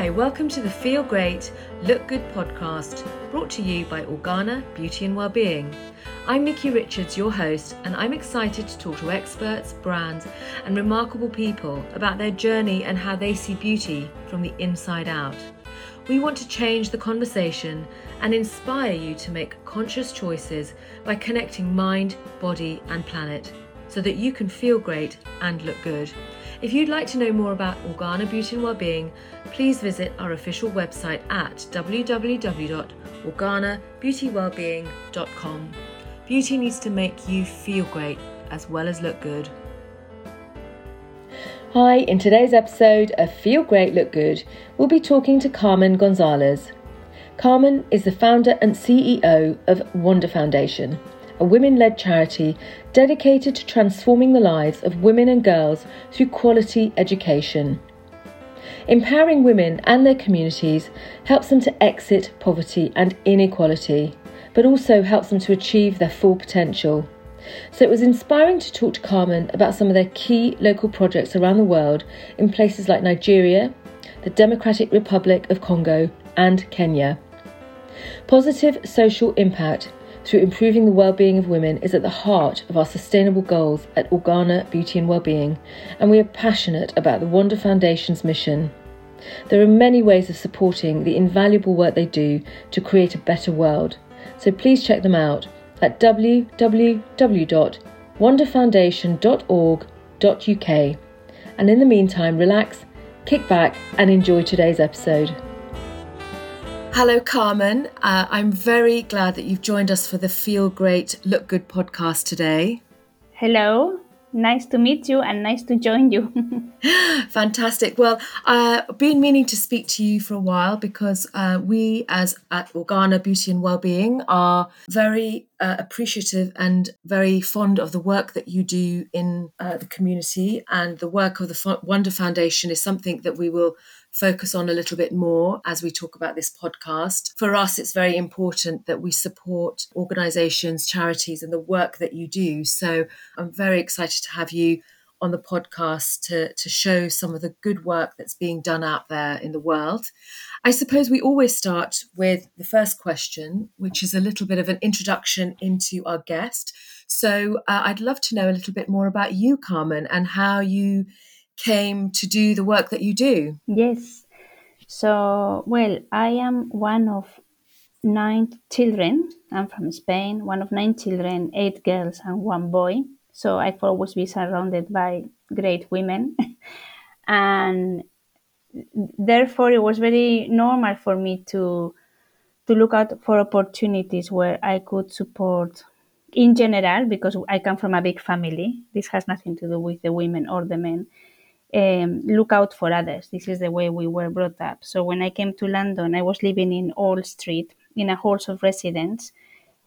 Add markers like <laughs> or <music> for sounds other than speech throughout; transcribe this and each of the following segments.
Hi, welcome to the Feel Great, Look Good podcast, brought to you by Organa Beauty and Wellbeing. I'm Nikki Richards, your host, and I'm excited to talk to experts, brands, and remarkable people about their journey and how they see beauty from the inside out. We want to change the conversation and inspire you to make conscious choices by connecting mind, body, and planet so that you can feel great and look good. If you'd like to know more about Organa Beauty and Wellbeing, please visit our official website at www.organabeautywellbeing.com. Beauty needs to make you feel great as well as look good. Hi, in today's episode of Feel Great, Look Good, we'll be talking to Carmen Gonzalez. Carmen is the founder and CEO of Wonder Foundation a women led charity dedicated to transforming the lives of women and girls through quality education. Empowering women and their communities helps them to exit poverty and inequality, but also helps them to achieve their full potential. So it was inspiring to talk to Carmen about some of their key local projects around the world in places like Nigeria, the Democratic Republic of Congo, and Kenya. Positive social impact through improving the well-being of women is at the heart of our sustainable goals at Organa Beauty and Wellbeing, and we are passionate about the Wonder Foundation's mission. There are many ways of supporting the invaluable work they do to create a better world, so please check them out at www.wonderfoundation.org.uk. And in the meantime, relax, kick back, and enjoy today's episode. Hello, Carmen. Uh, I'm very glad that you've joined us for the Feel Great, Look Good podcast today. Hello. Nice to meet you and nice to join you. <laughs> Fantastic. Well, I've uh, been meaning to speak to you for a while because uh, we, as at Organa Beauty and Wellbeing, are very uh, appreciative and very fond of the work that you do in uh, the community. And the work of the Wonder Foundation is something that we will focus on a little bit more as we talk about this podcast. For us, it's very important that we support organizations, charities, and the work that you do. So I'm very excited to have you on the podcast to, to show some of the good work that's being done out there in the world. I suppose we always start with the first question, which is a little bit of an introduction into our guest. So uh, I'd love to know a little bit more about you, Carmen, and how you came to do the work that you do. Yes. So, well, I am one of nine children. I'm from Spain, one of nine children, eight girls and one boy. So I've always been surrounded by great women. <laughs> and therefore, it was very normal for me to to look out for opportunities where I could support in general because I come from a big family. This has nothing to do with the women or the men um, look out for others. This is the way we were brought up. So when I came to London, I was living in Old Street in a halls of residence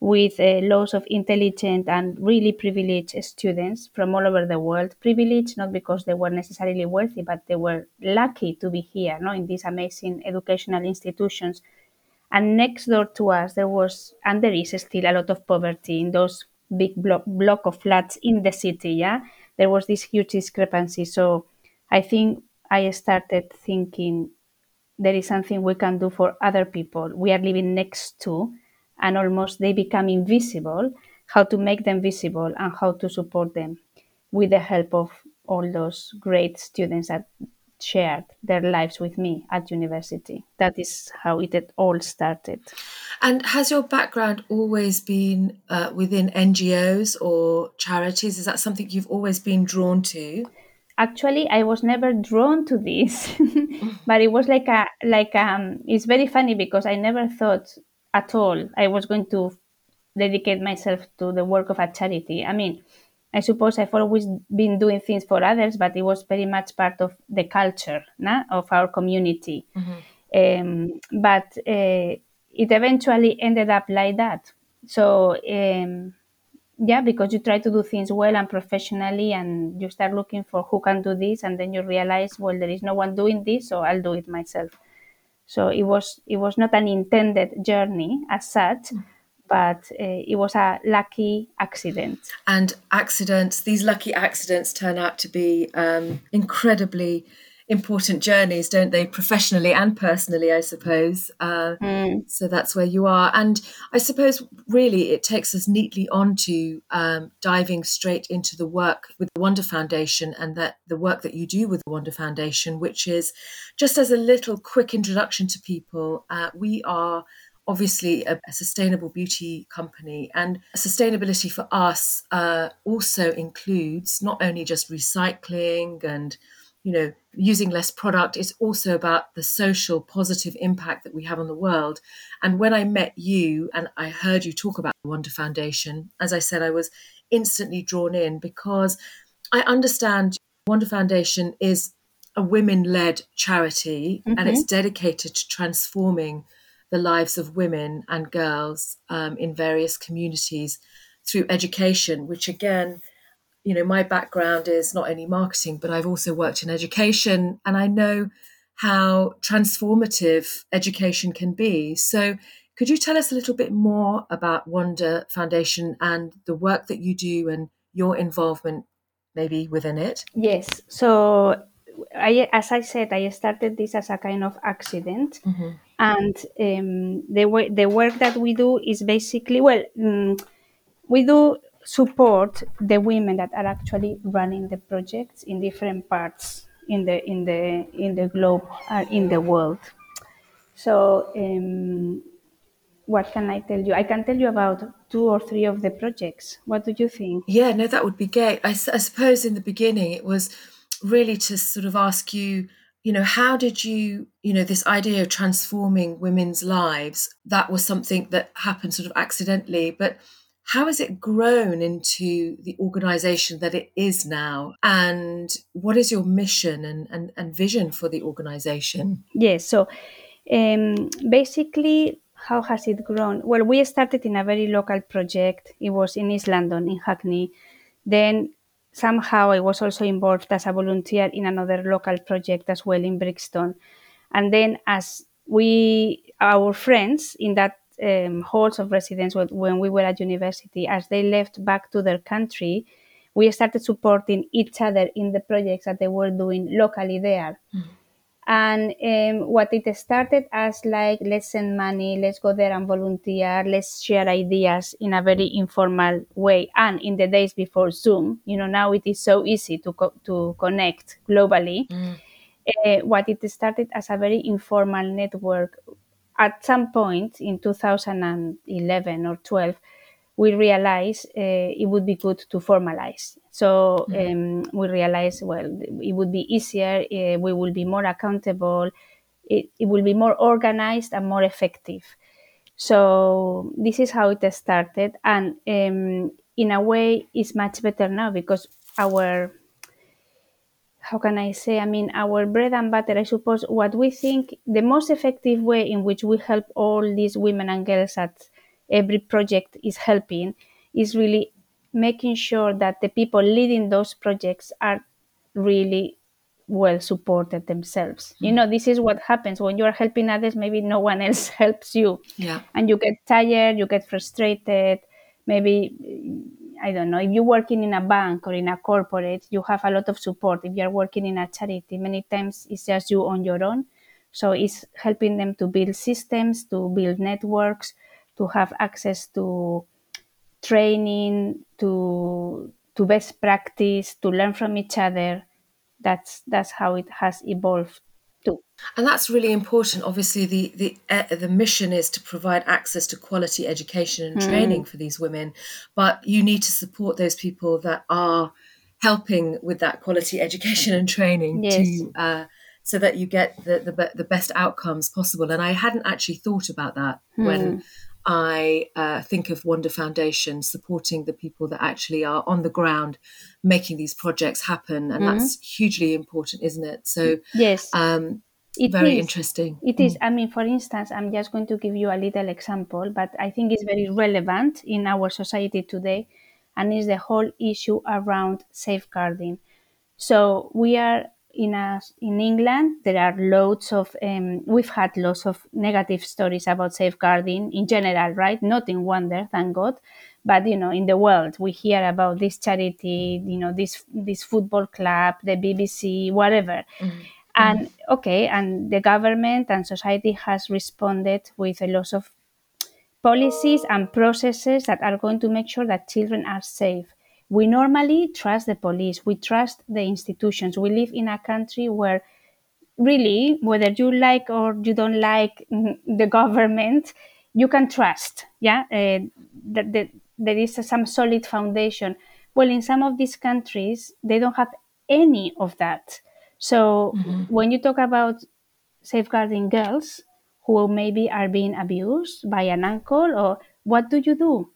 with uh, lots of intelligent and really privileged students from all over the world. Privileged not because they were necessarily wealthy, but they were lucky to be here, no, in these amazing educational institutions. And next door to us, there was and there is still a lot of poverty in those big block block of flats in the city. Yeah, there was this huge discrepancy. So I think I started thinking there is something we can do for other people we are living next to, and almost they become invisible. How to make them visible and how to support them with the help of all those great students that shared their lives with me at university. That is how it all started. And has your background always been uh, within NGOs or charities? Is that something you've always been drawn to? actually i was never drawn to this <laughs> but it was like a like um it's very funny because i never thought at all. I was going to dedicate myself to the work of a charity. I mean i suppose i've always been doing things for others but it was very much part of the culture nah, of our community. Mm-hmm. um, but uh, it eventually ended up like that. So um, yeah because you try to do things well and professionally and you start looking for who can do this and then you realize well there is no one doing this so i'll do it myself so it was it was not an intended journey as such mm. but uh, it was a lucky accident and accidents these lucky accidents turn out to be um, incredibly important journeys, don't they? Professionally and personally, I suppose. Uh, mm. So that's where you are. And I suppose really it takes us neatly onto um, diving straight into the work with the Wonder Foundation and that the work that you do with the Wonder Foundation, which is just as a little quick introduction to people, uh, we are obviously a, a, sustainable beauty company and sustainability for us uh, also includes not only just recycling and you know using less product it's also about the social positive impact that we have on the world and when i met you and i heard you talk about the wonder foundation as i said i was instantly drawn in because i understand wonder foundation is a women-led charity mm-hmm. and it's mm-hmm. dedicated to transforming the lives of women and girls um, in various communities through education, which again, you know, my background is not only marketing, but I've also worked in education and I know how transformative education can be. So, could you tell us a little bit more about Wonder Foundation and the work that you do and your involvement maybe within it? Yes. So, I, as I said, I started this as a kind of accident. Mm-hmm and um, the way, the work that we do is basically well um, we do support the women that are actually running the projects in different parts in the in the in the globe in the world so um, what can I tell you? I can tell you about two or three of the projects. What do you think? Yeah, no, that would be great. I, I suppose in the beginning it was really to sort of ask you you know how did you you know this idea of transforming women's lives that was something that happened sort of accidentally but how has it grown into the organization that it is now? And what is your mission and, and, and vision for the organization? Yes so um, basically how has it grown? Well we started in a very local project. It was in east london in hackney. Then somehow I was also involved as a volunteer in another local project as well in Brixton. And then as we, our friends in that um, halls of residence when we were at university, as they left back to their country, we started supporting each other in the projects that they were doing locally there. Mm and um, what it started as like let's send money let's go there and volunteer let's share ideas in a very informal way and in the days before zoom you know now it is so easy to co- to connect globally mm. uh, what it started as a very informal network at some point in 2011 or 12 we realized uh, it would be good to formalize. So um, we realized, well, it would be easier, uh, we will be more accountable, it, it will be more organized and more effective. So this is how it started. And um, in a way, it's much better now because our how can I say? I mean, our bread and butter, I suppose, what we think the most effective way in which we help all these women and girls at every project is helping is really making sure that the people leading those projects are really well supported themselves. Mm. You know, this is what happens when you are helping others, maybe no one else <laughs> helps you. Yeah. And you get tired, you get frustrated. Maybe, I don't know, if you're working in a bank or in a corporate, you have a lot of support. If you're working in a charity, many times it's just you on your own. So it's helping them to build systems, to build networks, to have access to training, to to best practice, to learn from each other. That's that's how it has evolved too. And that's really important. Obviously, the the uh, the mission is to provide access to quality education and training mm. for these women, but you need to support those people that are helping with that quality education and training yes. to. Uh, so that you get the, the, the best outcomes possible. And I hadn't actually thought about that mm. when I uh, think of Wonder Foundation supporting the people that actually are on the ground making these projects happen, and mm-hmm. that's hugely important, isn't it? So yes, um, it very is. interesting. It mm. is. I mean, for instance, I'm just going to give you a little example, but I think it's very relevant in our society today, and is the whole issue around safeguarding. So we are in a, in England, there are loads of um, we've had lots of negative stories about safeguarding in general, right? Not in Wonder, thank God, but you know, in the world, we hear about this charity, you know, this this football club, the BBC, whatever. Mm-hmm. And okay, and the government and society has responded with a lot of policies and processes that are going to make sure that children are safe. We normally trust the police, we trust the institutions. We live in a country where really, whether you like or you don't like the government, you can trust. Yeah, uh, that, that there is some solid foundation. Well, in some of these countries, they don't have any of that. So when you talk about safeguarding girls who maybe are being abused by an uncle, or what do you do?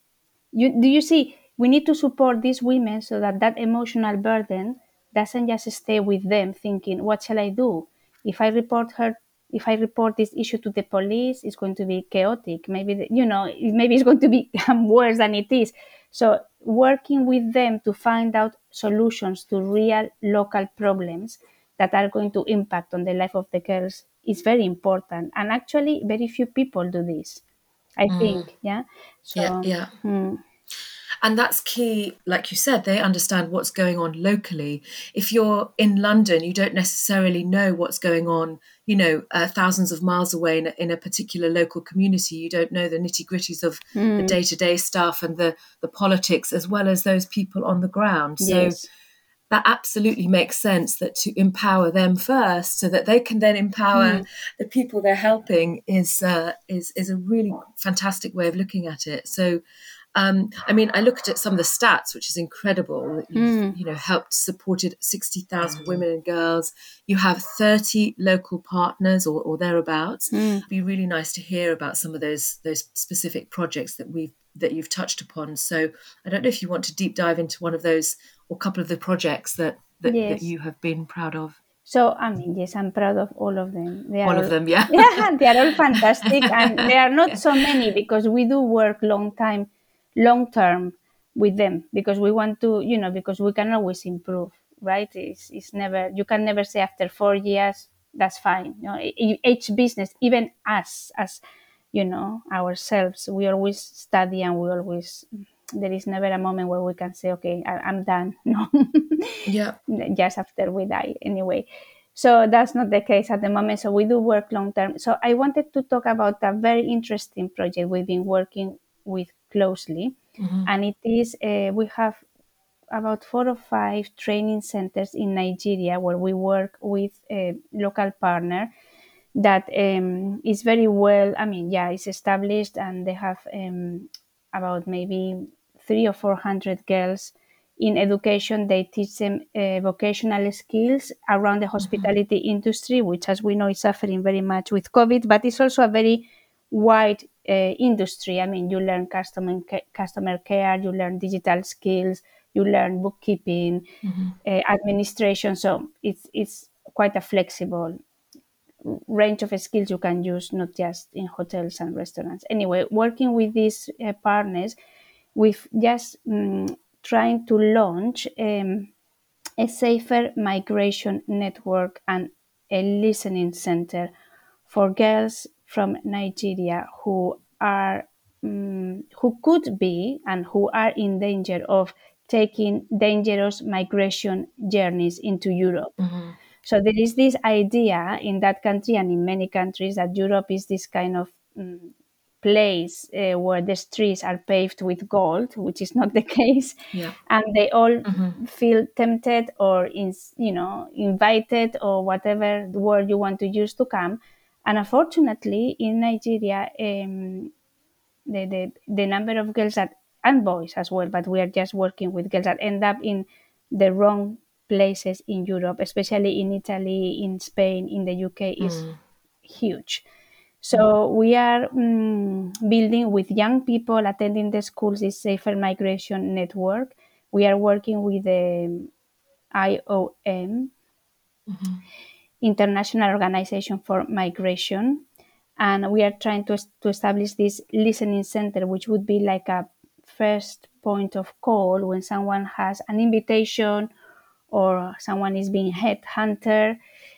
You, do you see? We need to support these women so that that emotional burden doesn't just stay with them thinking, what shall I do? If I report her, if I report this issue to the police, it's going to be chaotic. Maybe, the, you know, maybe it's going to become <laughs> worse than it is. So working with them to find out solutions to real local problems that are going to impact on the life of the girls is very important. And actually, very few people do this. I think, yeah. So, Yeah, yeah. hmm. And that's key, like you said, they understand what's going on locally. If you're in London, you don't necessarily know what's going on, you know, uh, thousands of miles away in a, in a particular local community. You don't know the nitty gritties of the day to day stuff and the, the politics, as well as those people on the ground. So Yes. that absolutely makes sense that to empower them first so that they can then empower the people they're helping is uh, is is a really fantastic way of looking at it so um, I mean, I looked at some of the stats, which is incredible. That you've, you know, helped supported sixty thousand women and girls. You have thirty local partners or, or thereabouts. It'd be really nice to hear about some of those those specific projects that we've that you've touched upon. So I don't know if you want to deep dive into one of those or a couple of the projects that that, Yes. that you have been proud of. So I mean, yes, I'm proud of all of them. They All are of them, yeah. <laughs> yeah, they are all fantastic, and <laughs> there are not so many because we do work long time, long term with them because we want to, you know, because we can always improve, right? It's, it's never you can never say after four years that's fine. You know, each business, even us as you know ourselves, we always study and we always. There is never a moment where we can say, "Okay, I, I'm done." <laughs> No, Yeah. just after we die anyway. So that's not the case at the moment. So we do work long term. So I wanted to talk about a very interesting project we've been working with closely, and it is uh, we have about four or five training centers in Nigeria where we work with a local partner that um, is very well. I mean, yeah, it's established, and they have um, about maybe three or four hundred girls in education. They teach them uh, vocational skills around the hospitality industry, which, as we know, is suffering very much with COVID, but it's also a very wide uh, industry. I mean, you learn customer customer care, you learn digital skills, you learn bookkeeping, uh, administration. So it's it's quite a flexible range of skills you can use, not just in hotels and restaurants. Anyway, working with these uh, partners, we've just um, trying to launch um, a safer migration network and a listening center for girls from Nigeria who are um, who could be and who are in danger of taking dangerous migration journeys into Europe. So there is this idea in that country and in many countries that Europe is this kind of mm, place uh, where the streets are paved with gold, which is not the <laughs> case, Yeah. and they all feel tempted or in, you know invited or whatever word you want to use to come. And unfortunately, in Nigeria, um, the, the the number of girls that and boys as well, but we are just working with girls that end up in the wrong places in Europe, especially in Italy, in Spain, in the UK, is huge. So we are mm, building with young people attending the schools this safer migration network. We are working with the IOM, International Organization for Migration, and we are trying to, to establish this listening center, which would be like a first point of call when someone has an invitation or someone is being headhunter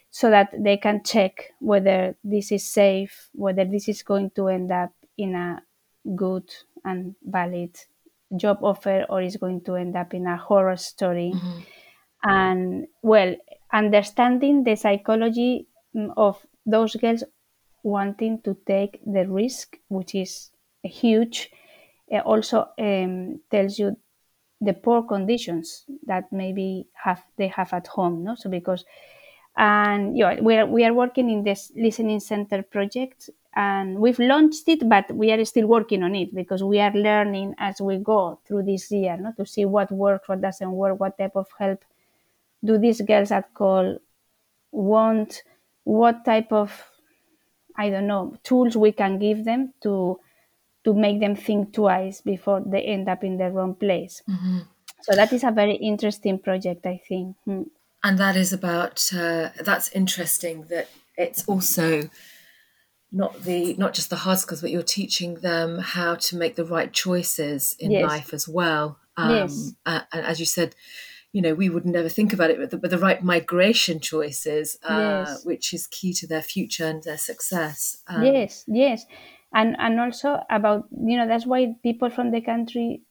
so that they can check whether this is safe, whether this is going to end up in a good and valid job offer or is going to end up in a horror story. Mm-hmm. And well, understanding the psychology mm, of those girls wanting to take the risk, which is huge, uh, also um, tells you the poor conditions that maybe have they have at home. No, so because and yeah, we are we are working in this listening center project, and we've launched it, but we are still working on it because we are learning as we go through this year, no, to see what works, what doesn't work, what type of help do these girls at call want, what type of I don't know tools we can give them to to make them think twice before they end up in the wrong place. Mm-hmm. So that is a very interesting project, I think. Hmm. And that is about uh, that's interesting that it's also not the not just the hard skills, but you're teaching them how to make the right choices in Yes. life as well. Um, Yes. uh, and as you said, you know, we would never think about it, but the, but the right migration choices, uh, Yes. which is key to their future and their success. Um, yes, yes, and and also about you know that's why people from the country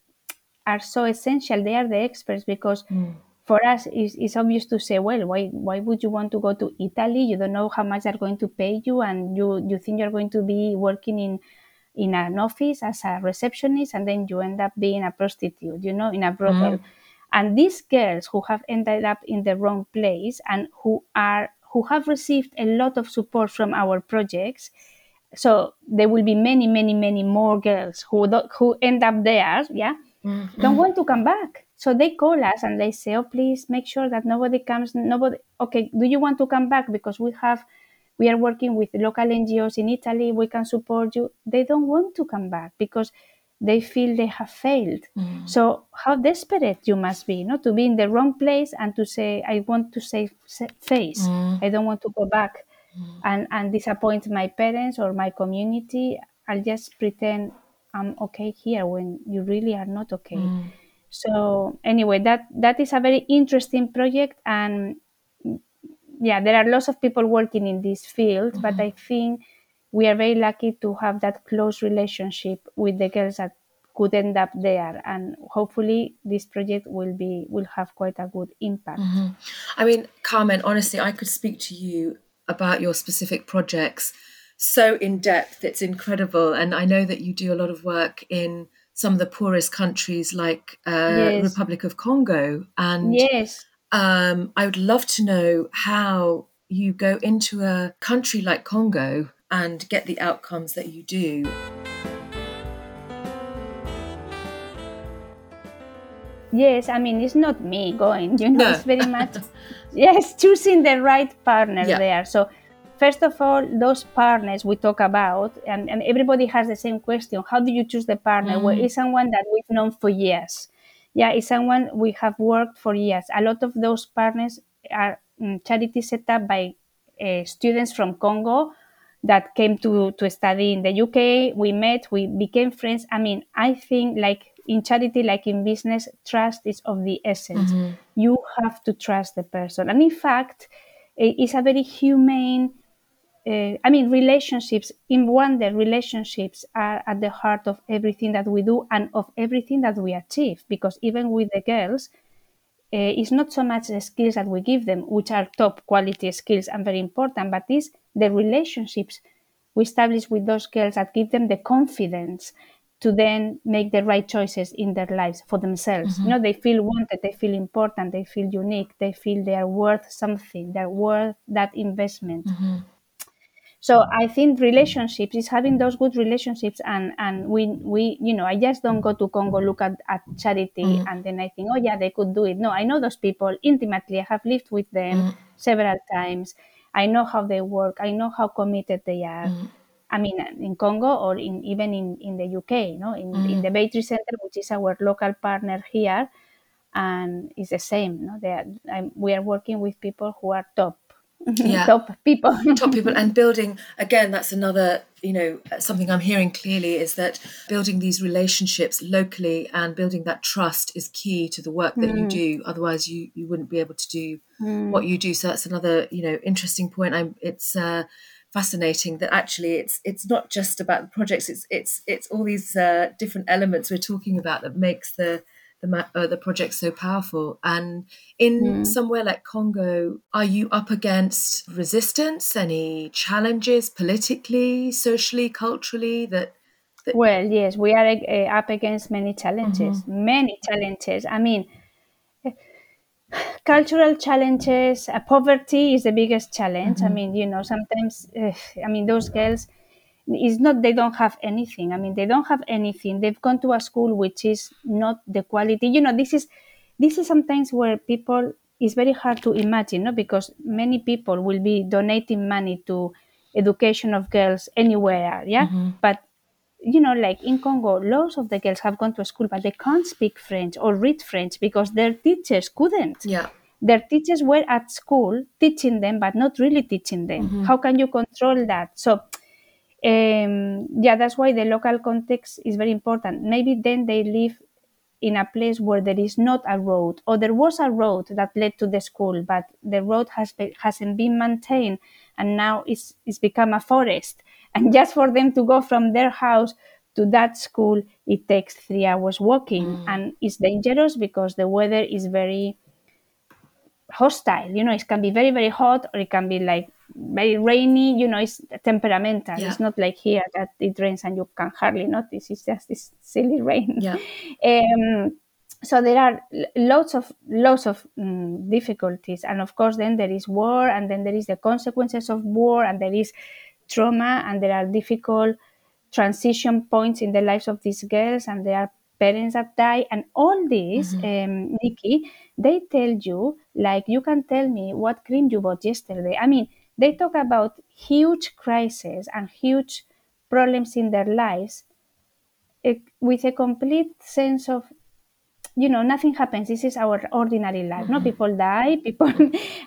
are so essential. They are the experts because Mm. for us it's, it's obvious to say, well, why why would you want to go to Italy? You don't know how much they're going to pay you, and you you think you're going to be working in in an office as a receptionist, and then you end up being a prostitute, you know, in a brothel. And these girls who have ended up in the wrong place and who are who have received a lot of support from our projects, so there will be many, many, many more girls who do, who end up there, yeah, mm-hmm. don't want to come back. So they call us and they say, "Oh, please make sure that nobody comes. Nobody. Okay, do you want to come back? Because we have, we are working with local NGOs in Italy. We can support you." They don't want to come back because they feel they have failed. Mm. So how desperate you must be, not to be in the wrong place and to say, "I want to save sa- face. Mm. I don't want to go back." Mm. and and disappoint my parents or my community i'll just pretend i'm okay here when you really are not okay so anyway that that is a very interesting project and yeah there are lots of people working in this field but mm-hmm. i think we are very lucky to have that close relationship with the girls that could end up there and hopefully this project will be will have quite a good impact I mean, Carmen, honestly, I could speak to you about your specific projects so in depth. It's incredible. And I know that you do a lot of work in some of the poorest countries like uh, Yes. Republic of Congo. And yes um, I would love to know how you go into a country like Congo and get the outcomes that you do. Yes, I mean it's not me going, you know, No. it's very much <laughs> yes, choosing the right partner Yeah. there. So first of all, those partners we talk about and, and everybody has the same question. How do you choose the partner? Well, is someone that we've known for years. Yeah, it's someone we have worked for years. A lot of those partners are mm, charities set up by uh, students from Congo that came to, to study in the UK. We met, we became friends. I mean, I think like in charity, like in business, trust is of the essence. You have to trust the person. And in fact, it's a very humane, uh, I mean, relationships, in wonder, relationships are at the heart of everything that we do and of everything that we achieve. Because even with the girls, uh, it's not so much the skills that we give them, which are top quality skills and very important, but it's the relationships we establish with those girls that give them the confidence to then make the right choices in their lives for themselves. You mm-hmm. know, they feel wanted, they feel important, they feel unique, they feel they are worth something, they're worth that investment. Mm-hmm. So I think relationships is having those good relationships, and and we we you know I just don't go to Congo look at, at charity mm-hmm. and then I think oh yeah they could do it. No, I know those people intimately. I have lived with them several times. I know how they work. I know how committed they are. I mean, in Congo or in even in, in the UK, know, in, in mm. the Baytree Center, which is our local partner here, and it's the same. No, they are, I'm, we are working with people who are top, <laughs> Yeah. top people. top people and <laughs> building again that's another you know something i'm hearing clearly is that building these relationships locally and building that trust is key to the work that you mm. do. Otherwise you you wouldn't be able to do mm. what you do. So that's another you know interesting point. I'm it's uh fascinating that actually it's it's not just about the projects it's it's it's all these uh, different elements we're talking about that makes the the uh, the project so powerful. And in mm. somewhere like Congo, are you up against resistance? Any challenges politically, socially, culturally that? that... Well, yes, we are uh, up against many challenges. Mm-hmm. Many challenges. I mean, cultural challenges. Uh, poverty is the biggest challenge. Mm-hmm. I mean, you know, sometimes, uh, I mean, those girls it's not they don't have anything i mean they don't have anything they've gone to a school which is not the quality you know this is this is sometimes where people it's very hard to imagine no because many people will be donating money to education of girls anywhere yeah mm-hmm. but you know like in congo lots of the girls have gone to school but they can't speak french or read french because their teachers couldn't yeah their teachers were at school teaching them but not really teaching them mm-hmm. how can you control that so um, yeah, that's why the local context is very important. Maybe then they live in a place where there is not a road, or there was a road that led to the school, but the road has be, hasn't been maintained, and now it's it's become a forest. And just for them to go from their house to that school, it takes three hours walking, mm. and it's dangerous because the weather is very hostile. You know, it can be very very hot, or it can be like very rainy, you know, it's temperamental. Yeah. It's not like here that it rains and you can hardly notice. It's just this silly rain. Yeah. <laughs> Um, so there are lots of lots of um, difficulties, and of course, then there is war, and then there is the consequences of war, and there is trauma, and there are difficult transition points in the lives of these girls, and there are parents that die, and all this, mm-hmm. um, Nikki, they tell you like you can tell me what cream you bought yesterday. I mean, they talk about huge crises and huge problems in their lives it, eh, with a complete sense of you know nothing happens this is our ordinary life mm-hmm. no people die <laughs> people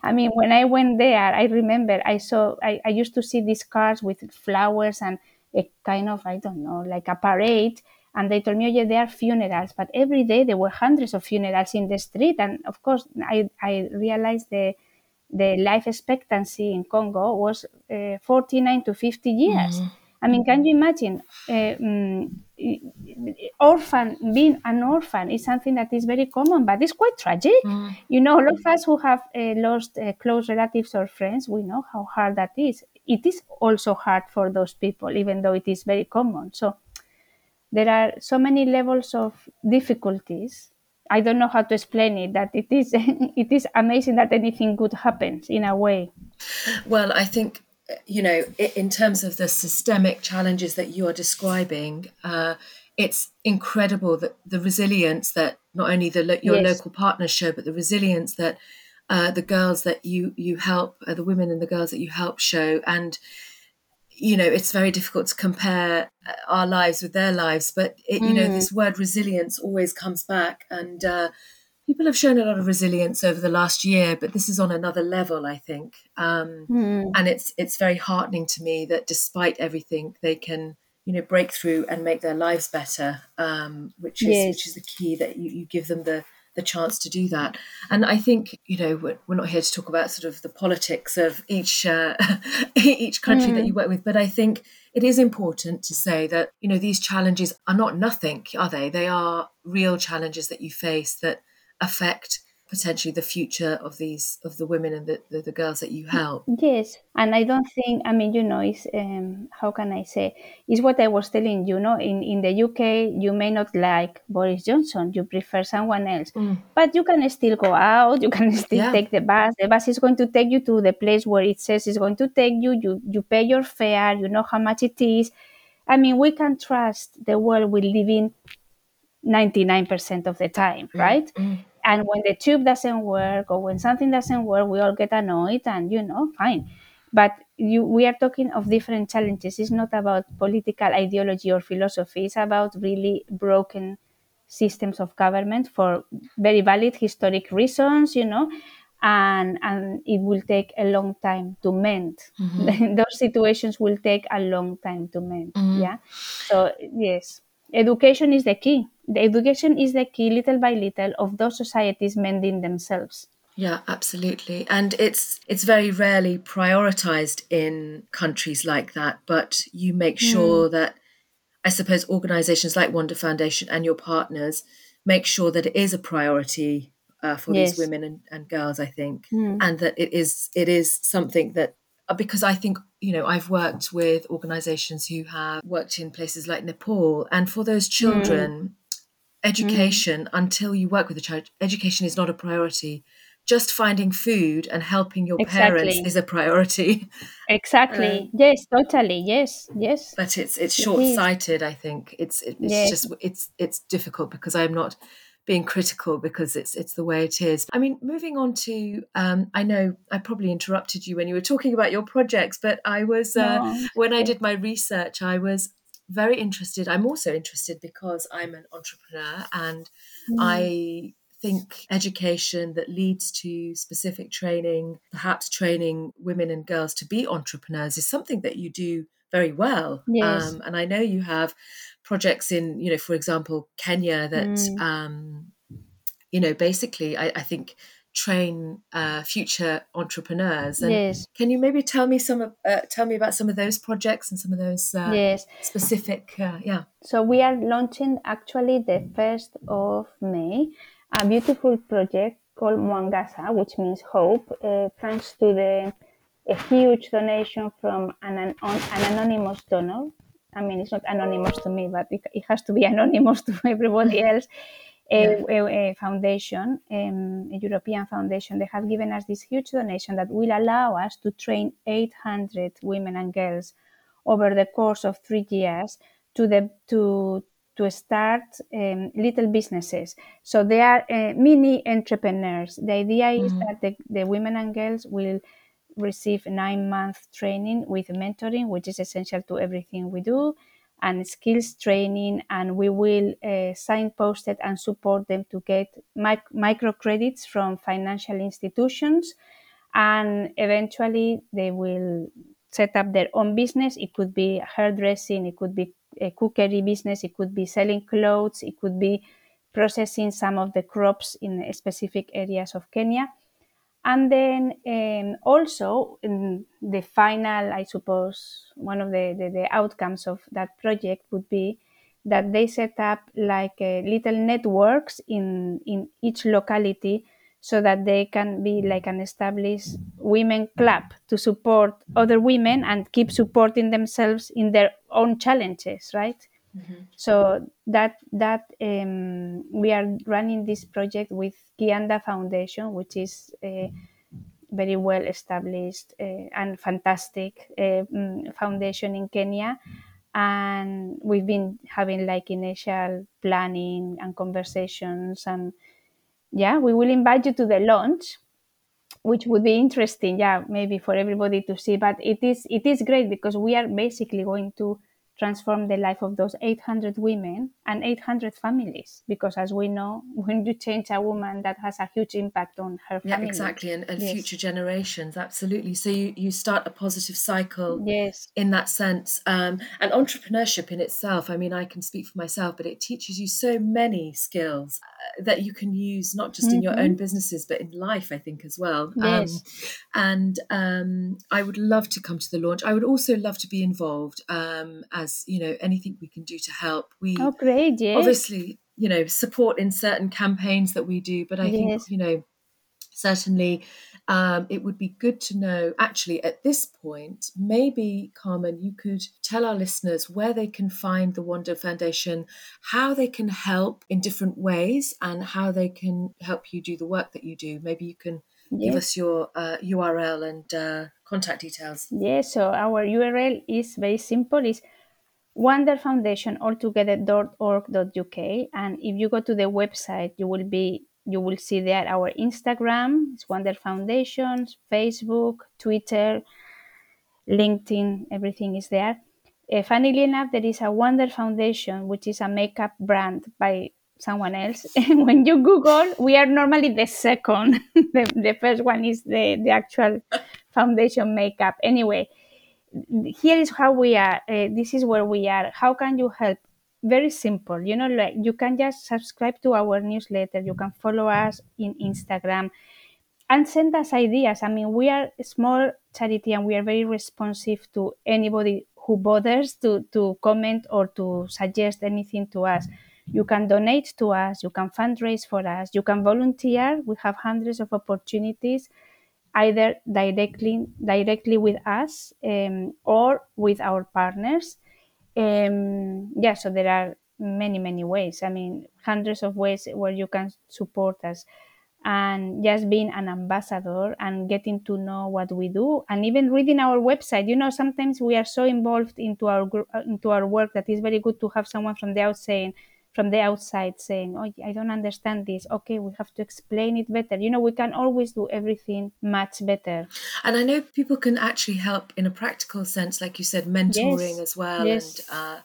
i mean when i went there i remember i saw I, I used to see these cars with flowers and a kind of i don't know like a parade and they told me oh yeah there are funerals but every day there were hundreds of funerals in the street and of course i i realized the the life expectancy in Congo was uh, 49 to 50 years. Mm-hmm. I mean, can you imagine uh, um, orphan being an orphan is something that is very common, but it's quite tragic. Mm. You know, all of us who have uh, lost uh, close relatives or friends, we know how hard that is. It is also hard for those people, even though it is very common. So there are so many levels of difficulties I don't know how to explain it. That it is <laughs> it is amazing that anything good happens in a way. Well, I think you know in terms of the systemic challenges that you are describing. Uh, it's incredible that the resilience that not only the your yes. local partners show, but the resilience that uh, the girls that you you help, uh, the women and the girls that you help show, and you know it's very difficult to compare uh, our lives with their lives but it, you mm. know this word resilience always comes back and uh, people have shown a lot of resilience over the last year but this is on another level i think um, mm. and it's it's very heartening to me that despite everything they can you know break through and make their lives better um, which is yes. which is the key that you, you give them the the chance to do that. And I think you know we're, we're not here to talk about sort of the politics of each uh, <laughs> each country mm. that you work with, but I think it is important to say that you know these challenges are not nothing, are they? They are real challenges that you face that affect potentially the future of these of the women and the, the, the, girls that you help? Yes and i don't think i mean you know it's um, how can i say? It's what i was telling you know in, in the uk you may not like boris johnson you prefer someone else. Mm. but you can still go out you can still yeah. take the bus. The bus is going to take you to the place where it says it's going to take you. You you pay your fare you know how much it is. I mean we can trust the world we live in 99% of the time mm. right? mm and when the tube doesn't work or when something doesn't work we all get annoyed and you know fine. But you, we are talking of different challenges. It's not about political ideology or philosophy. It's about really broken systems of government for very valid historic reasons you know and and it will take a long time to mend. Mm-hmm. <laughs> those situations will take a long time to mend mm-hmm. yeah? So yes education is the key the education is the key little by little of those societies mending themselves yeah absolutely and it's it's very rarely prioritized in countries like that but you make hmm. sure mm. that i suppose organizations like wonder foundation and your partners make sure that it is a priority uh, for Yes. these women and, and girls. I think, Mm. and that it is it is something that Uh, because I think you know I've worked with organisations who have worked in places like Nepal, and for those mm. children, mm. education until you work with a child, education is not a priority. Just finding food and helping your parents is a priority, <laughs> Exactly. Um, yes, totally. Yes, yes. but it's it's short sighted. I think it's it's Yes. just it's it's difficult because I'm not being critical because it's it's the way it is. I mean, moving on to um, I know I probably interrupted you when you were talking about your projects, but I was uh, No, when I did my research, I was very interested. I'm also interested because I'm an entrepreneur and Mm. I think education that leads to specific training, perhaps training women and girls to be entrepreneurs, is something that you do very well. Yes. Um, and I know you have projects in, you know, for example, Kenya that, Mm. um, you know, basically, I, I think train uh, future entrepreneurs. And Yes. can you maybe tell me some of, uh, tell me about some of those projects and some of those uh, Yes. specific, uh, yeah. So we are launching actually the 1st of May a beautiful project called Mwangasa, which means hope, uh, thanks to the a huge donation from an, an, an anonymous donor. I mean, it's not anonymous to me, but it, it has to be <laughs> anonymous to everybody else. A, a, a foundation, um, a European foundation, they have given us this huge donation that will allow us to train 800 women and girls over the course of three years to the to to start um, little businesses. So they are uh, mini entrepreneurs. The idea is Mhm. that the, the women and girls will receive nine month training with mentoring, which is essential to everything we do, and skills training. And we will uh, signpost it and support them to get mic- credits from financial institutions. And eventually, they will set up their own business. It could be hairdressing, it could be a cookery business, it could be selling clothes, it could be processing some of the crops in specific areas of Kenya. And then um, also the final, I suppose, one of the, the, the outcomes of that project would be that they set up like uh, little networks in, in each locality so that they can be like an established women club to support other women and keep supporting themselves in their own challenges, right? So that that um, we are running this project with Kianda Foundation, which is a very well established uh, and fantastic uh, mm, foundation in Kenya. And we've been having like initial planning and conversations, and yeah, we will invite you to the launch which would be interesting yeah maybe for everybody to see but it is it is great because we are basically going to transform the life of those 800 women and 800 families because as we know <laughs> when you change a woman that has a huge impact on her Yeah, family exactly, and, and Yes. future generations, absolutely. So you, you start a positive cycle yes in that sense. Um, and entrepreneurship in itself, I mean, I can speak for myself, but it teaches you so many skills that you can use not just in your own businesses, but in life, I think, as well. Yes. Um, and um, I would love to come to the launch. I would also love to be involved um, as, you know, anything we can do to help. We oh great yes obviously, you know, support in certain campaigns that we do, but I think, you know, certainly um, it would be good to know actually at this point maybe carmen you could tell our listeners where they can find the wonder foundation how they can help in different ways and how they can help you do the work that you do. Maybe you can give us your uh, url and uh, contact details. Yes, so our URL is very simple. It's wonderfoundationaltogether.org.uk and if you go to the website you will be you will see there our Instagram, it's Wonder Foundations, Facebook, Twitter, LinkedIn, everything is there. Uh, funnily enough, there is a Wonder Foundation, which is a makeup brand by someone else. <laughs> And when you Google, we are normally the second. <laughs> the, the first one is the, the actual foundation makeup. Anyway, here is how we are. Uh, this is where we are. How can you help? Very simple. You know, like you can just subscribe to our newsletter. You can follow us in Instagram and send us ideas. I mean, we are a small charity and we are very responsive to anybody who bothers to, to comment or to suggest anything to us. you can donate to us, you can fundraise for us, you can volunteer. We have hundreds of opportunities, either directly directly with us um, or with our partners. Um, yeah, so there are many many ways. I mean, hundreds of ways where you can support us and just being an ambassador and getting to know what we do and even reading our website you know sometimes we are so involved into our into our work that it's very good to have someone from the outside from the outside saying oh i don't understand this okay we have to explain it better you know we can always do everything much better and i know people can actually help in a practical sense like you said mentoring yes. as well yes. and uh,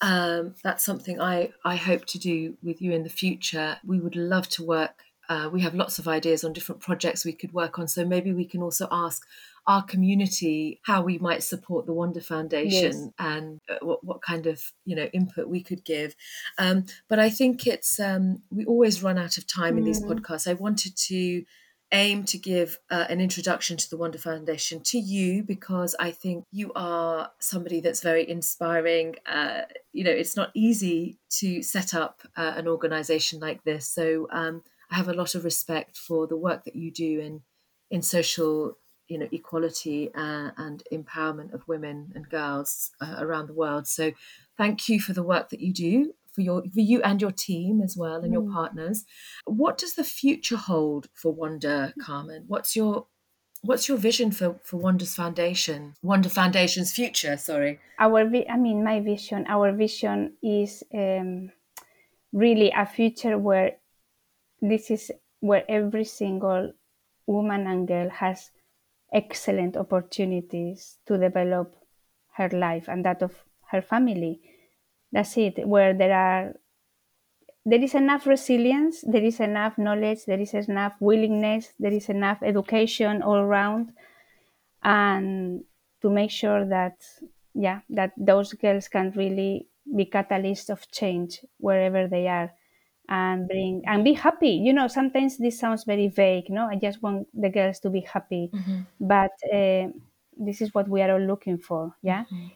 um, that's something I, I hope to do with you in the future. We would love to work uh, we have lots of ideas on different projects we could work on. So maybe we can also ask our community how we might support the Wonder Foundation yes. and uh, what, what kind of you know input we could give. Um, but I think it's um, we always run out of time mm. in these mm. podcasts. I wanted to aim to give uh, an introduction to the Wonder Foundation to you because I think you are somebody that's very inspiring. Uh, you know, it's not easy to set up uh, an organization like this. So um, I have a lot of respect for the work that you do in in social you know equality uh, and empowerment of women and girls uh, around the world. So thank you for the work that you do for your for you and your team as well and mm. your partners. What does the future hold for wonder carmen? What's your what's your vision for for wonders foundation wonder foundation's future sorry? Our vi- i mean my vision our vision is um, really a future where this is where every single woman and girl has excellent opportunities to develop her life and that of her family. That's it, where there are there is enough resilience, there is enough knowledge, there is enough willingness, there is enough education all around, and to make sure that yeah, that those girls can really be catalysts of change wherever they are and bring and be happy you know sometimes this sounds very vague no i just want the girls to be happy mm-hmm. but uh, this is what we are all looking for yeah mm-hmm.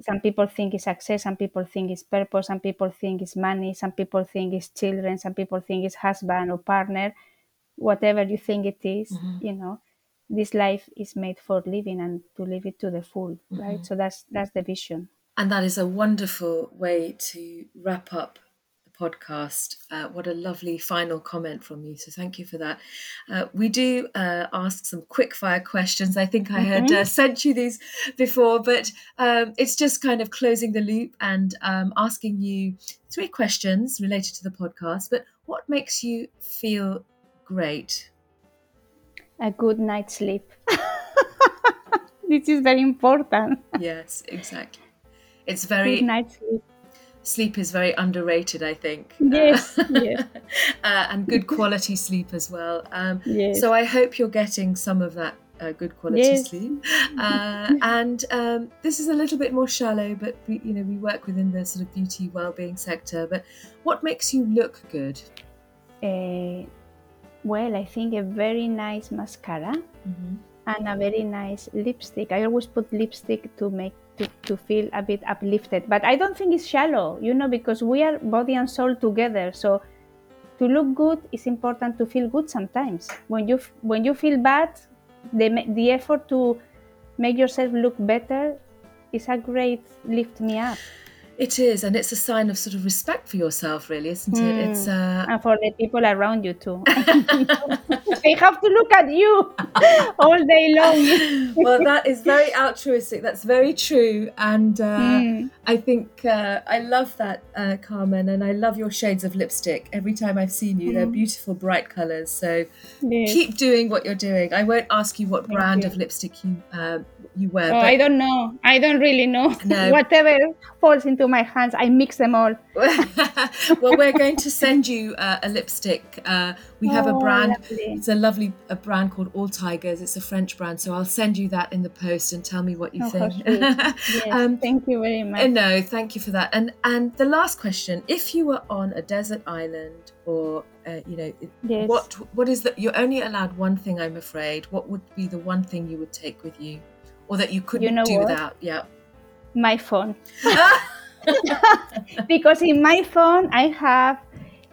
some people think it's success some people think it's purpose some people think it's money some people think it's children some people think it's husband or partner whatever you think it is, mm-hmm. you know this life is made for living and to live it to the full right mm-hmm. so that's that's the vision and that is a wonderful way to wrap up podcast. Uh, what a lovely final comment from you. So thank you for that. Uh, we do uh, ask some quick fire questions. I think I had mm-hmm. Uh, sent you these before, but um, it's just kind of closing the loop and um, asking you three questions related to the podcast. But what makes you feel great? A good night's sleep. <laughs> this is very important. Yes, exactly. It's very good night's sleep sleep is very underrated, I think. Yes, uh, <laughs> yes. uh, and good quality sleep as well. Um, yes. So I hope you're getting some of that uh, good quality yes. sleep. Uh, <laughs> and um, this is a little bit more shallow, but we, you know we work within the sort of beauty well-being sector. But what makes you look good? Uh, well, I think a very nice mascara. Mm-hmm. And a very nice lipstick. I always put lipstick to make to, to feel a bit uplifted. But I don't think it's shallow, you know, because we are body and soul together. So to look good is important to feel good sometimes. When you when you feel bad, the the effort to make yourself look better is a great lift me up. It is, and it's a sign of sort of respect for yourself, really, isn't mm. it? It's hmm. uh... and for the people around you too. <laughs> <laughs> they have to look at you <laughs> all day long. well, that is very altruistic. That's very true, and uh, mm. I think uh, I love that, uh, Carmen, and I love your shades of lipstick. Every time I've seen you, mm. they're hmm. beautiful, bright colours. So yes. keep doing what you're doing. I won't ask you what Thank brand you. of lipstick you uh, you wear. Oh, I don't know. I don't really know. No. Whatever falls into my hands, I mix them all. <laughs> well, we're going to send you uh, a lipstick. Uh, we have oh, a brand. Lovely. It's a lovely a brand called All Tigers. It's a French brand, so I'll send you that in the post and tell me what you oh, think. <laughs> yes, um, thank you very much. No, thank you for that. And and the last question: If you were on a desert island, or uh, you know, yes. what what is that? You're only allowed one thing. I'm afraid. What would be the one thing you would take with you? or that you couldn't you know do what? without. Yeah. My phone. <laughs> <laughs> because in my phone I have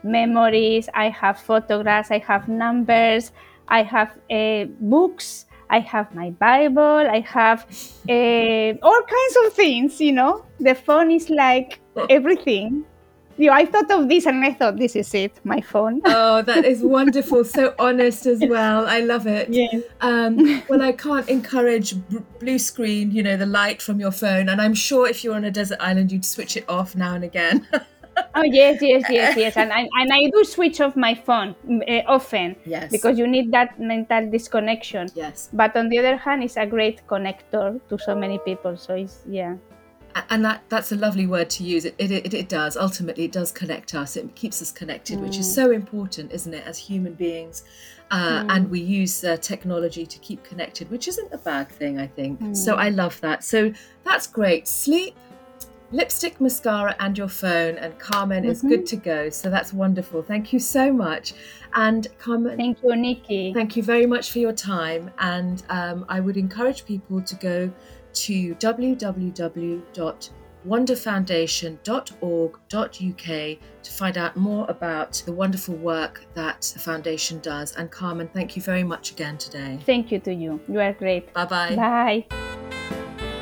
memories, I have photographs, I have numbers, I have uh, books, I have my Bible, I have uh, all kinds of things. You know, the phone is like everything. You know, I thought of this and I thought this is it, my phone. Oh, that is <laughs> wonderful. so honest as well. I love it. Yes. Um, well, I can't encourage b- blue screen, you know, the light from your phone. And I'm sure if you're on a desert island, you'd switch it off now and again. <laughs> oh yes, yes, yes, <laughs> yes, and I and I do switch off my phone uh, often. Yes. Because you need that mental disconnection. yes. But on the other hand, it's a great connector to so many people. So it's yeah. And that, that's a lovely word to use. It, it, it, it does. Ultimately, it does connect us. It keeps us connected, which is so important, isn't it, as human beings? Uh, And we use uh, technology to keep connected, which isn't a bad thing, I think. So I love that. So that's great. Sleep, lipstick, mascara, and your phone. And Carmen is good to go. So that's wonderful. Thank you so much. And Carmen, Thank you, Nikki. Thank you very much for your time. And um, I would encourage people to go to www.wonderfoundation.org.uk to find out more about the wonderful work that the foundation does. And Carmen, thank you very much again today. Thank you to you. You are great. Bye bye. Bye.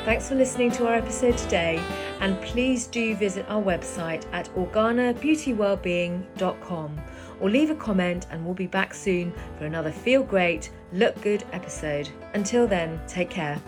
Thanks for listening to our episode today. And please do visit our website at organabeautywellbeing.com or leave a comment, and we'll be back soon for another feel great, look good episode. Until then, take care.